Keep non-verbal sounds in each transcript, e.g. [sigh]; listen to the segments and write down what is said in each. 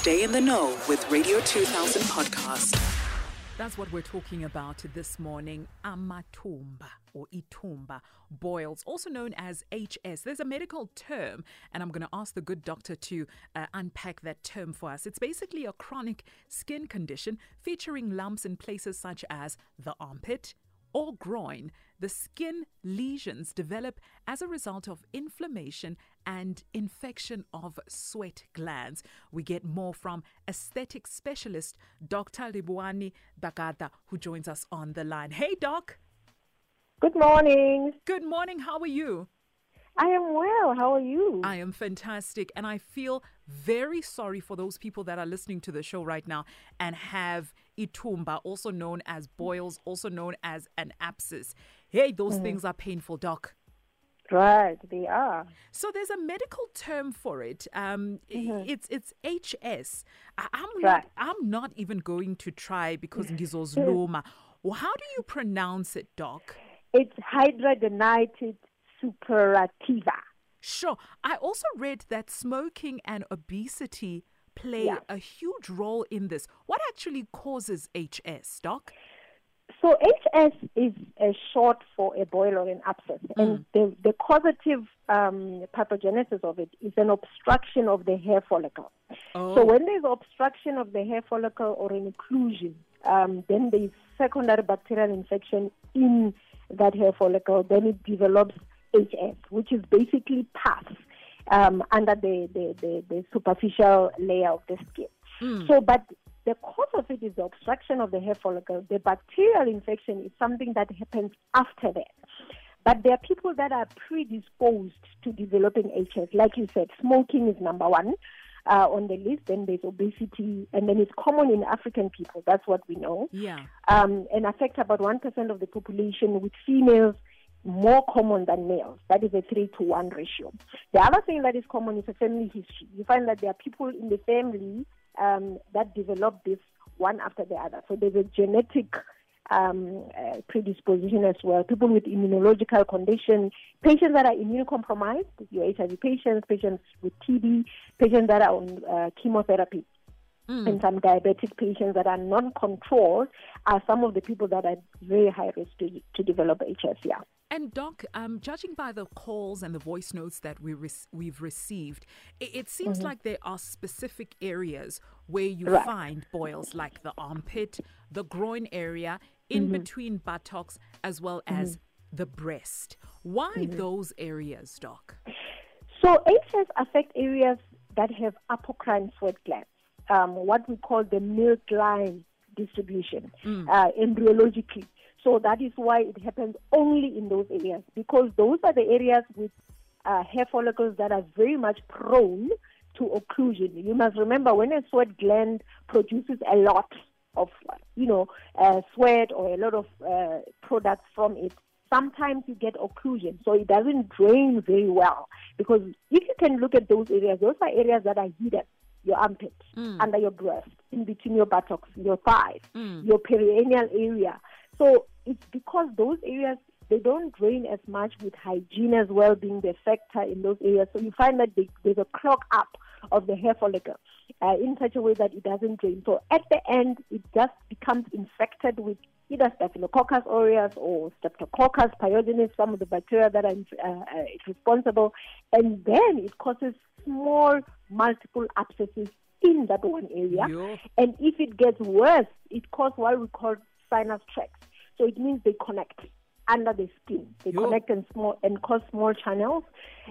Stay in the know with Radio 2000 podcast. That's what we're talking about this morning. Amatumba or itumba boils, also known as HS. There's a medical term, and I'm going to ask the good doctor to uh, unpack that term for us. It's basically a chronic skin condition featuring lumps in places such as the armpit, or groin, the skin lesions develop as a result of inflammation and infection of sweat glands. We get more from aesthetic specialist Dr. Livhuwani Dagada, who joins us on the line. Hey, Doc. Good morning. Good morning. How are you? I am well. How are you? I am fantastic. And I feel very sorry for those people that are listening to the show right now and have itumba, also known as boils, also known as an abscess. Hey, those mm. things are painful, Doc. Right, they are. So there's a medical term for it. Um, mm-hmm. It's it's HS. I, am right. not I'm not even going to try because [laughs] ngizozluma. well, how do you pronounce it, Doc? It's hidradenitis suppurativa. Sure. I also read that smoking and obesity play yeah. a huge role in this. What actually causes HS, Doc? So HS is a short for a boil or an abscess, mm. and the, the causative um, pathogenesis of it is an obstruction of the hair follicle. Oh. So when there's obstruction of the hair follicle or an occlusion, um, then there's secondary bacterial infection in that hair follicle. Then it develops HS, which is basically pus um, under the, the, the, the, superficial layer of the skin. Mm. So, but the cause of it is the obstruction of the hair follicle. The bacterial infection is something that happens after that. But there are people that are predisposed to developing HS. Like you said, smoking is number one uh, on the list. Then there's obesity, and then it's common in African people. That's what we know. Yeah. Um, and affects about one percent of the population. With females, more common than males. That is a three to one ratio. The other thing that is common is a family history. You find that there are people in the family um, that develop this one after the other. So there's a genetic um, uh, predisposition as well. People with immunological condition, patients that are immunocompromised, your HIV patients, patients with TB, patients that are on uh, chemotherapy. Mm. And some diabetic patients that are non-controlled are some of the people that are very high risk to, to develop. Yeah. And Doc, um, judging by the calls and the voice notes that we re- we've received, it, it seems mm-hmm. like there are specific areas where you right. find boils, like the armpit, the groin area, in mm-hmm. between buttocks, as well as mm-hmm. the breast. Why mm-hmm. those areas, Doc? So HS affect areas that have apocrine sweat glands, um, what we call the milk line distribution mm. uh, embryologically. So that is why it happens only in those areas because those are the areas with uh, hair follicles that are very much prone to occlusion. You must remember when a sweat gland produces a lot of, you know, uh, sweat or a lot of uh, products from it, sometimes you get occlusion. So it doesn't drain very well because if you can look at those areas, those are areas that are hidden. Your armpit, mm. under your breast, in between your buttocks, your thighs, mm. your perineal area. So it's because those areas they don't drain as much with hygiene as well being the factor in those areas. So you find that they, there's a clog up of the hair follicle uh, in such a way that it doesn't drain. So at the end, it just becomes infected with either Staphylococcus aureus or Streptococcus pyogenes, some of the bacteria that are uh, uh, responsible, and then it causes small multiple abscesses in that one area. Yeah. And if it gets worse, it causes what we call sinus tracts. So it means they connect under the skin. They Yo. connect and small and cause small channels,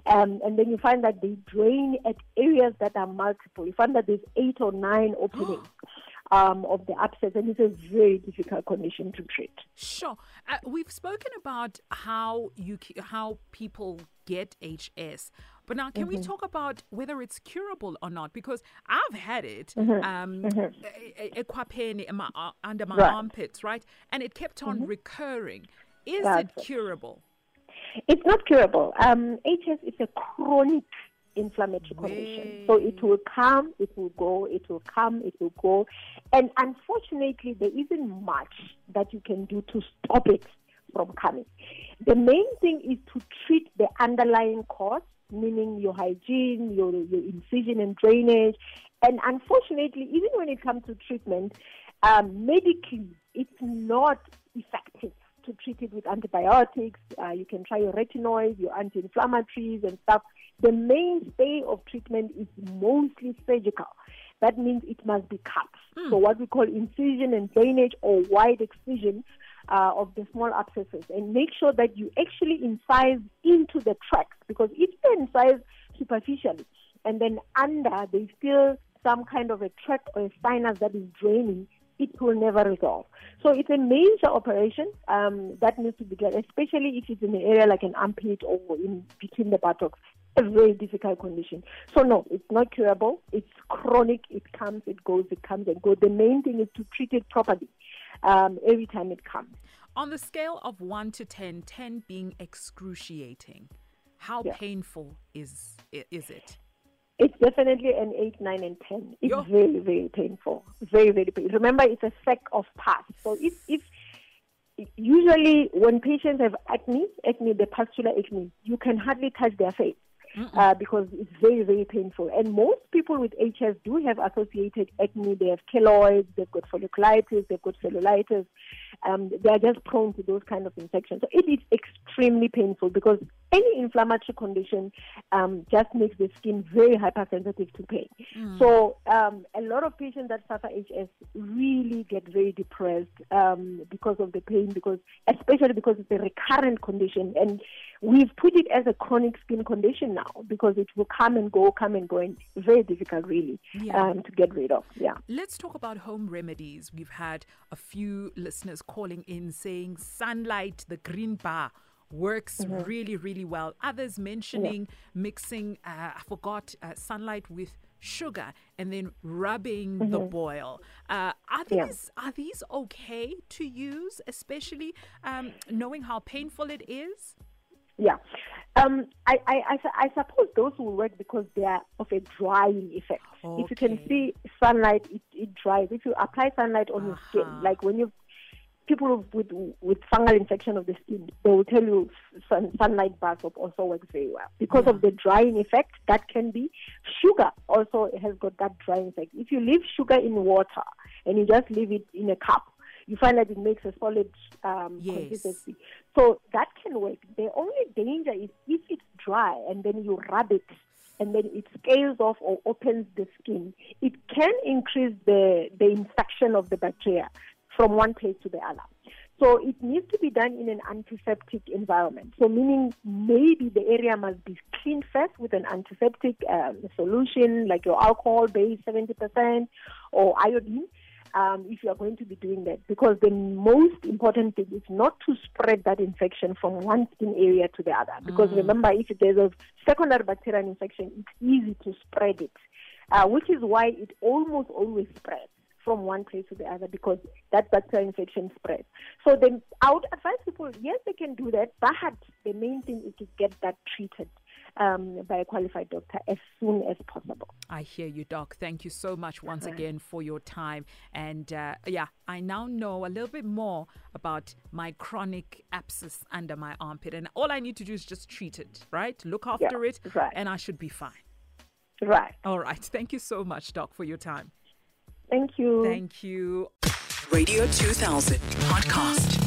um, and then you find that they drain at areas that are multiple. You find that there's eight or nine openings. [gasps] Um, of the abscess, and it's a very difficult condition to treat. Sure, uh, we've spoken about how you how people get HS, but now can mm-hmm. we talk about whether it's curable or not? Because I've had it mm-hmm. Um, mm-hmm. My, uh, under my right. armpits, right, and it kept on mm-hmm. recurring. Is That's it curable? It's not curable. Um, HS is a chronic inflammatory condition. So it will come, it will go, it will come, it will go. And unfortunately, there isn't much that you can do to stop it from coming. The main thing is to treat the underlying cause, meaning your hygiene, your, your incision and drainage, And unfortunately, even when it comes to treatment, um, medically, it's not effective to treat it with antibiotics. Uh, you can try your retinoids, your anti-inflammatories and stuff. The mainstay of treatment is mostly surgical. That means it must be cut. Mm. So what we call incision and drainage or wide excision uh, of the small abscesses and make sure that you actually incise into the tract because if they incise superficially and then under there's still some kind of a tract or a sinus that is draining, it will never resolve. So it's a major operation um, that needs to be done, especially if it's in an area like an armpit or in between the buttocks. A very difficult condition. So no, it's not curable. It's chronic. It comes, it goes, it comes and goes. The main thing is to treat it properly um, every time it comes. On the scale of 1 to 10, 10 being excruciating, how yeah. painful is is it? It's definitely an 8, 9, and 10. It's Yo. very, very painful. Very, very painful. Remember, it's a sack of pus. So if, if usually when patients have acne, acne, the pustular acne, you can hardly touch their face uh, because it's very, very painful. And most people with HS do have associated acne. They have keloids, they've got folliculitis, they've got cellulitis. Um, they are just prone to those kind of infections. So it is extremely painful because any inflammatory condition um, just makes the skin very hypersensitive to pain. Mm. So um, a lot of patients that suffer HS really get very depressed um, because of the pain, because especially because it's a recurrent condition, and we've put it as a chronic skin condition now because it will come and go, come and go, and very difficult really yeah. um, to get rid of. Yeah. Let's talk about home remedies. We've had a few listeners calling in saying sunlight, the green bar works mm-hmm. really, really well. Others mentioning yeah. mixing, uh, I forgot, uh, sunlight with sugar and then rubbing mm-hmm. the boil. Uh, are these yeah. are these okay to use, especially um, knowing how painful it is? Yeah. Um, I, I, I, I, suppose those will work because they are of a drying effect. Okay. If you can see sunlight, it, it dries. If you apply sunlight on uh-huh. your skin, uh-huh. like when you people with with fungal infection of the skin, they will tell you sun, sunlight bath also works very well because yeah. of the drying effect that can be. Sugar also has got that drying effect. If you leave sugar in water and you just leave it in a cup, you find that it makes a solid um, yes. consistency. So that can work. The only danger is if it's dry and then you rub it and then it scales off or opens the skin, it can increase the, the infection of the bacteria from one place to the other. So it needs to be done in an antiseptic environment. So meaning maybe the area must be cleaned first with an antiseptic um, solution like your alcohol base 70% or iodine um, if you are going to be doing that. Because the most important thing is not to spread that infection from one skin area to the other. Because mm. remember, if there's a secondary bacterial infection, it's easy to spread it, uh, which is why it almost always spreads from one place to the other because that bacterial infection spreads. So then I would advise people, yes, they can do that, but the main thing is to get that treated um, by a qualified doctor as soon as possible. I hear you, Doc. Thank you so much once right. again for your time. And uh, yeah, I now know a little bit more about my chronic abscess under my armpit. And all I need to do is just treat it, right? Look after yeah, it, right. and I should be fine. Right. All right. Thank you so much, Doc, for your time. Thank you. Thank you. Radio 2000 podcast.